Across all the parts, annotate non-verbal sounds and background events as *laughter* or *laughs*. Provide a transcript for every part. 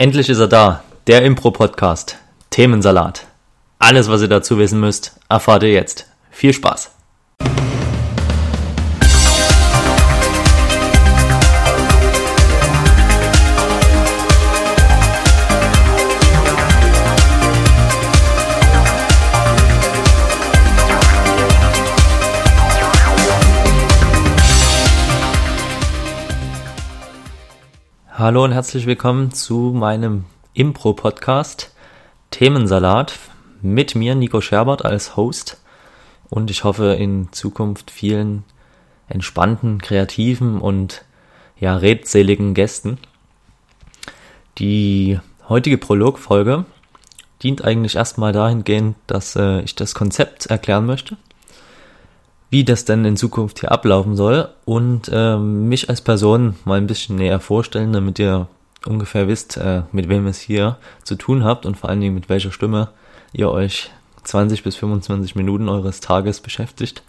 Endlich ist er da, der Impro-Podcast. Themensalat. Alles, was ihr dazu wissen müsst, erfahrt ihr jetzt. Viel Spaß! Hallo und herzlich willkommen zu meinem Impro-Podcast Themensalat mit mir, Nico Scherbert, als Host. Und ich hoffe in Zukunft vielen entspannten, kreativen und ja, redseligen Gästen. Die heutige Prologfolge dient eigentlich erstmal dahingehend, dass äh, ich das Konzept erklären möchte wie das denn in Zukunft hier ablaufen soll und äh, mich als Person mal ein bisschen näher vorstellen, damit ihr ungefähr wisst, äh, mit wem es hier zu tun habt und vor allen Dingen mit welcher Stimme ihr euch 20 bis 25 Minuten eures Tages beschäftigt.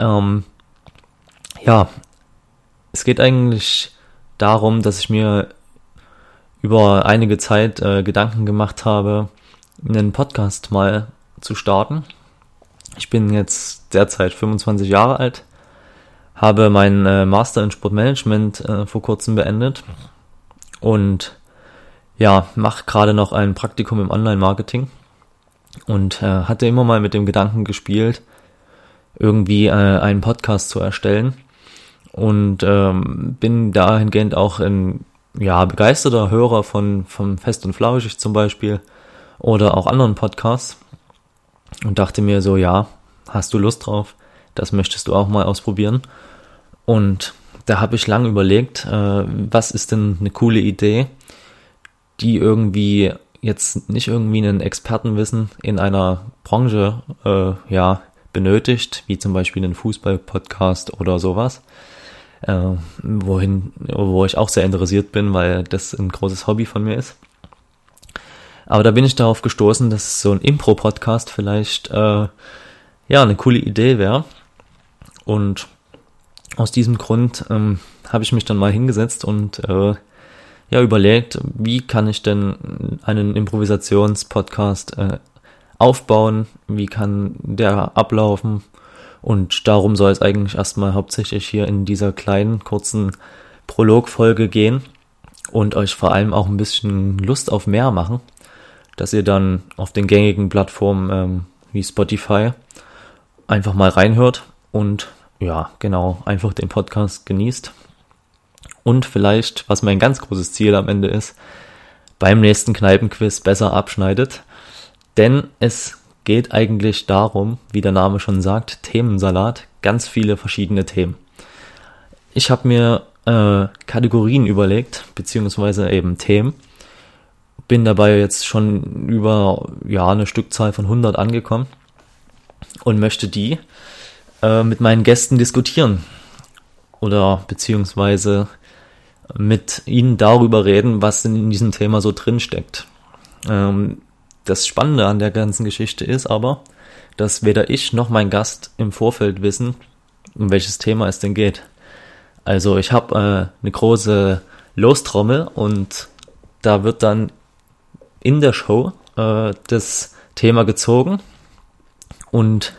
Ähm, ja, es geht eigentlich darum, dass ich mir über einige Zeit äh, Gedanken gemacht habe, einen Podcast mal zu starten ich bin jetzt derzeit 25 Jahre alt, habe meinen äh, Master in Sportmanagement äh, vor kurzem beendet und ja, mache gerade noch ein Praktikum im Online-Marketing und äh, hatte immer mal mit dem Gedanken gespielt, irgendwie äh, einen Podcast zu erstellen und ähm, bin dahingehend auch ein ja, begeisterter Hörer von, von Fest und Flauschig zum Beispiel oder auch anderen Podcasts und dachte mir so, ja, hast du Lust drauf? Das möchtest du auch mal ausprobieren. Und da habe ich lange überlegt, äh, was ist denn eine coole Idee, die irgendwie jetzt nicht irgendwie einen Expertenwissen in einer Branche äh, ja benötigt, wie zum Beispiel einen Fußball-Podcast oder sowas, äh, wohin, wo ich auch sehr interessiert bin, weil das ein großes Hobby von mir ist. Aber da bin ich darauf gestoßen, dass so ein Impro-Podcast vielleicht äh, ja eine coole Idee wäre. Und aus diesem Grund ähm, habe ich mich dann mal hingesetzt und äh, ja überlegt, wie kann ich denn einen Improvisationspodcast äh, aufbauen, wie kann der ablaufen? Und darum soll es eigentlich erstmal hauptsächlich hier in dieser kleinen kurzen Prologfolge gehen und euch vor allem auch ein bisschen Lust auf mehr machen dass ihr dann auf den gängigen Plattformen ähm, wie Spotify einfach mal reinhört und ja, genau, einfach den Podcast genießt. Und vielleicht, was mein ganz großes Ziel am Ende ist, beim nächsten Kneipenquiz besser abschneidet. Denn es geht eigentlich darum, wie der Name schon sagt, Themensalat, ganz viele verschiedene Themen. Ich habe mir äh, Kategorien überlegt, beziehungsweise eben Themen bin dabei jetzt schon über ja eine Stückzahl von 100 angekommen und möchte die äh, mit meinen Gästen diskutieren oder beziehungsweise mit ihnen darüber reden, was in diesem Thema so drin steckt. Ähm, das Spannende an der ganzen Geschichte ist aber, dass weder ich noch mein Gast im Vorfeld wissen, um welches Thema es denn geht. Also ich habe äh, eine große Lostrommel und da wird dann in der Show äh, das Thema gezogen und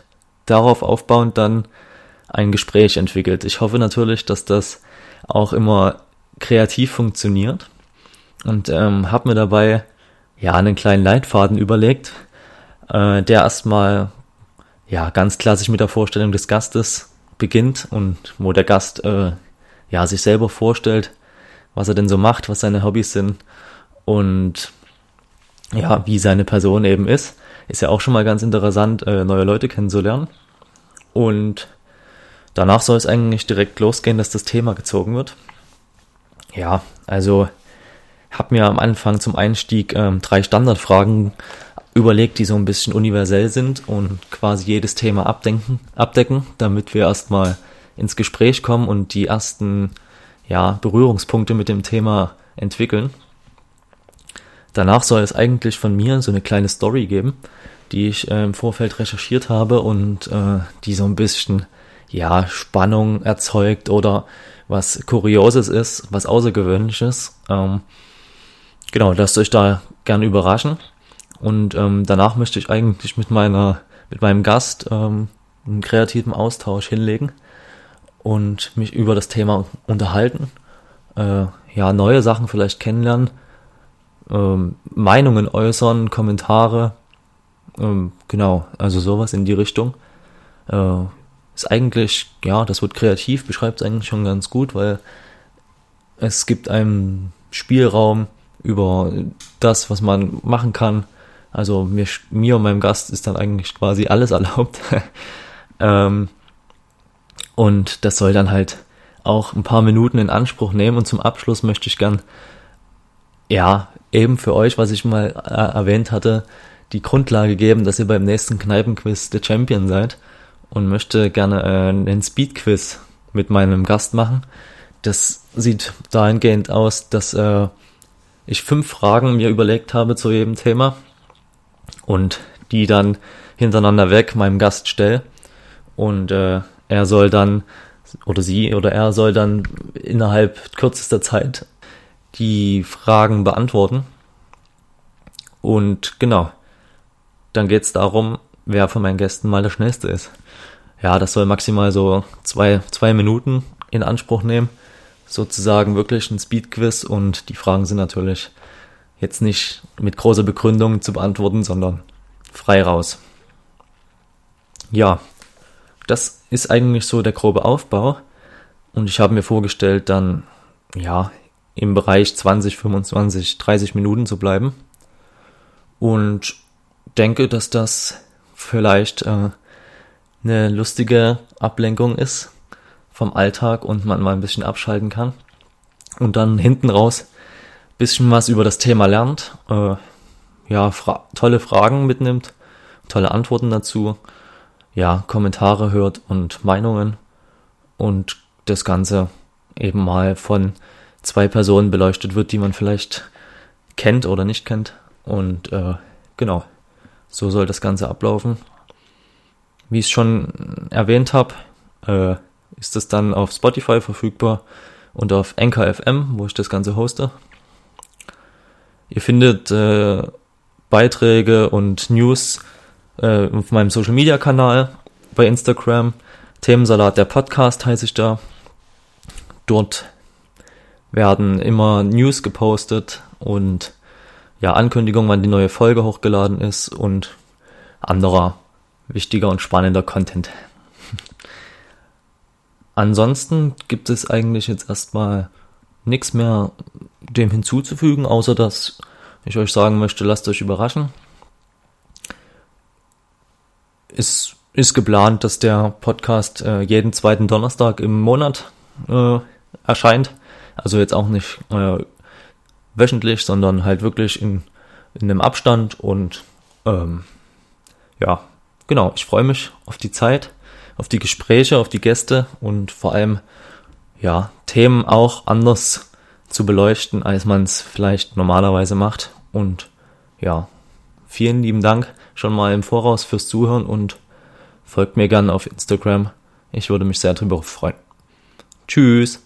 darauf aufbauend dann ein Gespräch entwickelt. Ich hoffe natürlich, dass das auch immer kreativ funktioniert und ähm, habe mir dabei ja einen kleinen Leitfaden überlegt, äh, der erstmal ja ganz klassisch mit der Vorstellung des Gastes beginnt und wo der Gast äh, ja sich selber vorstellt, was er denn so macht, was seine Hobbys sind und ja, wie seine Person eben ist. Ist ja auch schon mal ganz interessant, äh, neue Leute kennenzulernen. Und danach soll es eigentlich direkt losgehen, dass das Thema gezogen wird. Ja, also habe mir am Anfang zum Einstieg ähm, drei Standardfragen überlegt, die so ein bisschen universell sind und quasi jedes Thema abdenken, abdecken, damit wir erstmal ins Gespräch kommen und die ersten ja, Berührungspunkte mit dem Thema entwickeln. Danach soll es eigentlich von mir so eine kleine Story geben, die ich äh, im Vorfeld recherchiert habe und äh, die so ein bisschen ja Spannung erzeugt oder was Kurioses ist, was Außergewöhnliches. Ähm, genau, lasst euch da gerne überraschen. Und ähm, danach möchte ich eigentlich mit meiner, mit meinem Gast ähm, einen kreativen Austausch hinlegen und mich über das Thema unterhalten. Äh, ja, neue Sachen vielleicht kennenlernen, ähm, Meinungen äußern, Kommentare, ähm, genau, also sowas in die Richtung. Äh, ist eigentlich, ja, das wird kreativ, beschreibt es eigentlich schon ganz gut, weil es gibt einem Spielraum über das, was man machen kann. Also mir, mir und meinem Gast ist dann eigentlich quasi alles erlaubt. *laughs* ähm, und das soll dann halt auch ein paar Minuten in Anspruch nehmen. Und zum Abschluss möchte ich gern, ja, eben für euch, was ich mal äh, erwähnt hatte, die Grundlage geben, dass ihr beim nächsten Kneipenquiz der Champion seid und möchte gerne äh, einen Speedquiz mit meinem Gast machen. Das sieht dahingehend aus, dass äh, ich fünf Fragen mir überlegt habe zu jedem Thema und die dann hintereinander weg meinem Gast stelle und äh, er soll dann oder sie oder er soll dann innerhalb kürzester Zeit die Fragen beantworten. Und genau, dann geht es darum, wer von meinen Gästen mal der schnellste ist. Ja, das soll maximal so zwei, zwei Minuten in Anspruch nehmen. Sozusagen wirklich ein Speedquiz und die Fragen sind natürlich jetzt nicht mit großer Begründung zu beantworten, sondern frei raus. Ja, das ist eigentlich so der grobe Aufbau. Und ich habe mir vorgestellt, dann, ja, im Bereich 20, 25, 30 Minuten zu bleiben. Und denke, dass das vielleicht äh, eine lustige Ablenkung ist vom Alltag und man mal ein bisschen abschalten kann. Und dann hinten raus bisschen was über das Thema lernt, äh, ja, fra tolle Fragen mitnimmt, tolle Antworten dazu, ja, Kommentare hört und Meinungen und das Ganze eben mal von zwei Personen beleuchtet wird, die man vielleicht kennt oder nicht kennt. Und äh, genau, so soll das Ganze ablaufen. Wie ich schon erwähnt habe, äh, ist es dann auf Spotify verfügbar und auf Anchor FM, wo ich das Ganze hoste. Ihr findet äh, Beiträge und News äh, auf meinem Social Media Kanal bei Instagram. Themensalat der Podcast heiße ich da. Dort werden immer News gepostet und ja, Ankündigung, wann die neue Folge hochgeladen ist und anderer wichtiger und spannender Content. *laughs* Ansonsten gibt es eigentlich jetzt erstmal nichts mehr dem hinzuzufügen, außer dass ich euch sagen möchte, lasst euch überraschen. Es ist geplant, dass der Podcast äh, jeden zweiten Donnerstag im Monat äh, erscheint. Also jetzt auch nicht äh, wöchentlich, sondern halt wirklich in, in einem Abstand und ähm, ja, genau, ich freue mich auf die Zeit, auf die Gespräche, auf die Gäste und vor allem ja, Themen auch anders zu beleuchten, als man es vielleicht normalerweise macht. Und ja, vielen lieben Dank schon mal im Voraus fürs Zuhören und Folgt mir gerne auf Instagram. Ich würde mich sehr darüber freuen. Tschüss.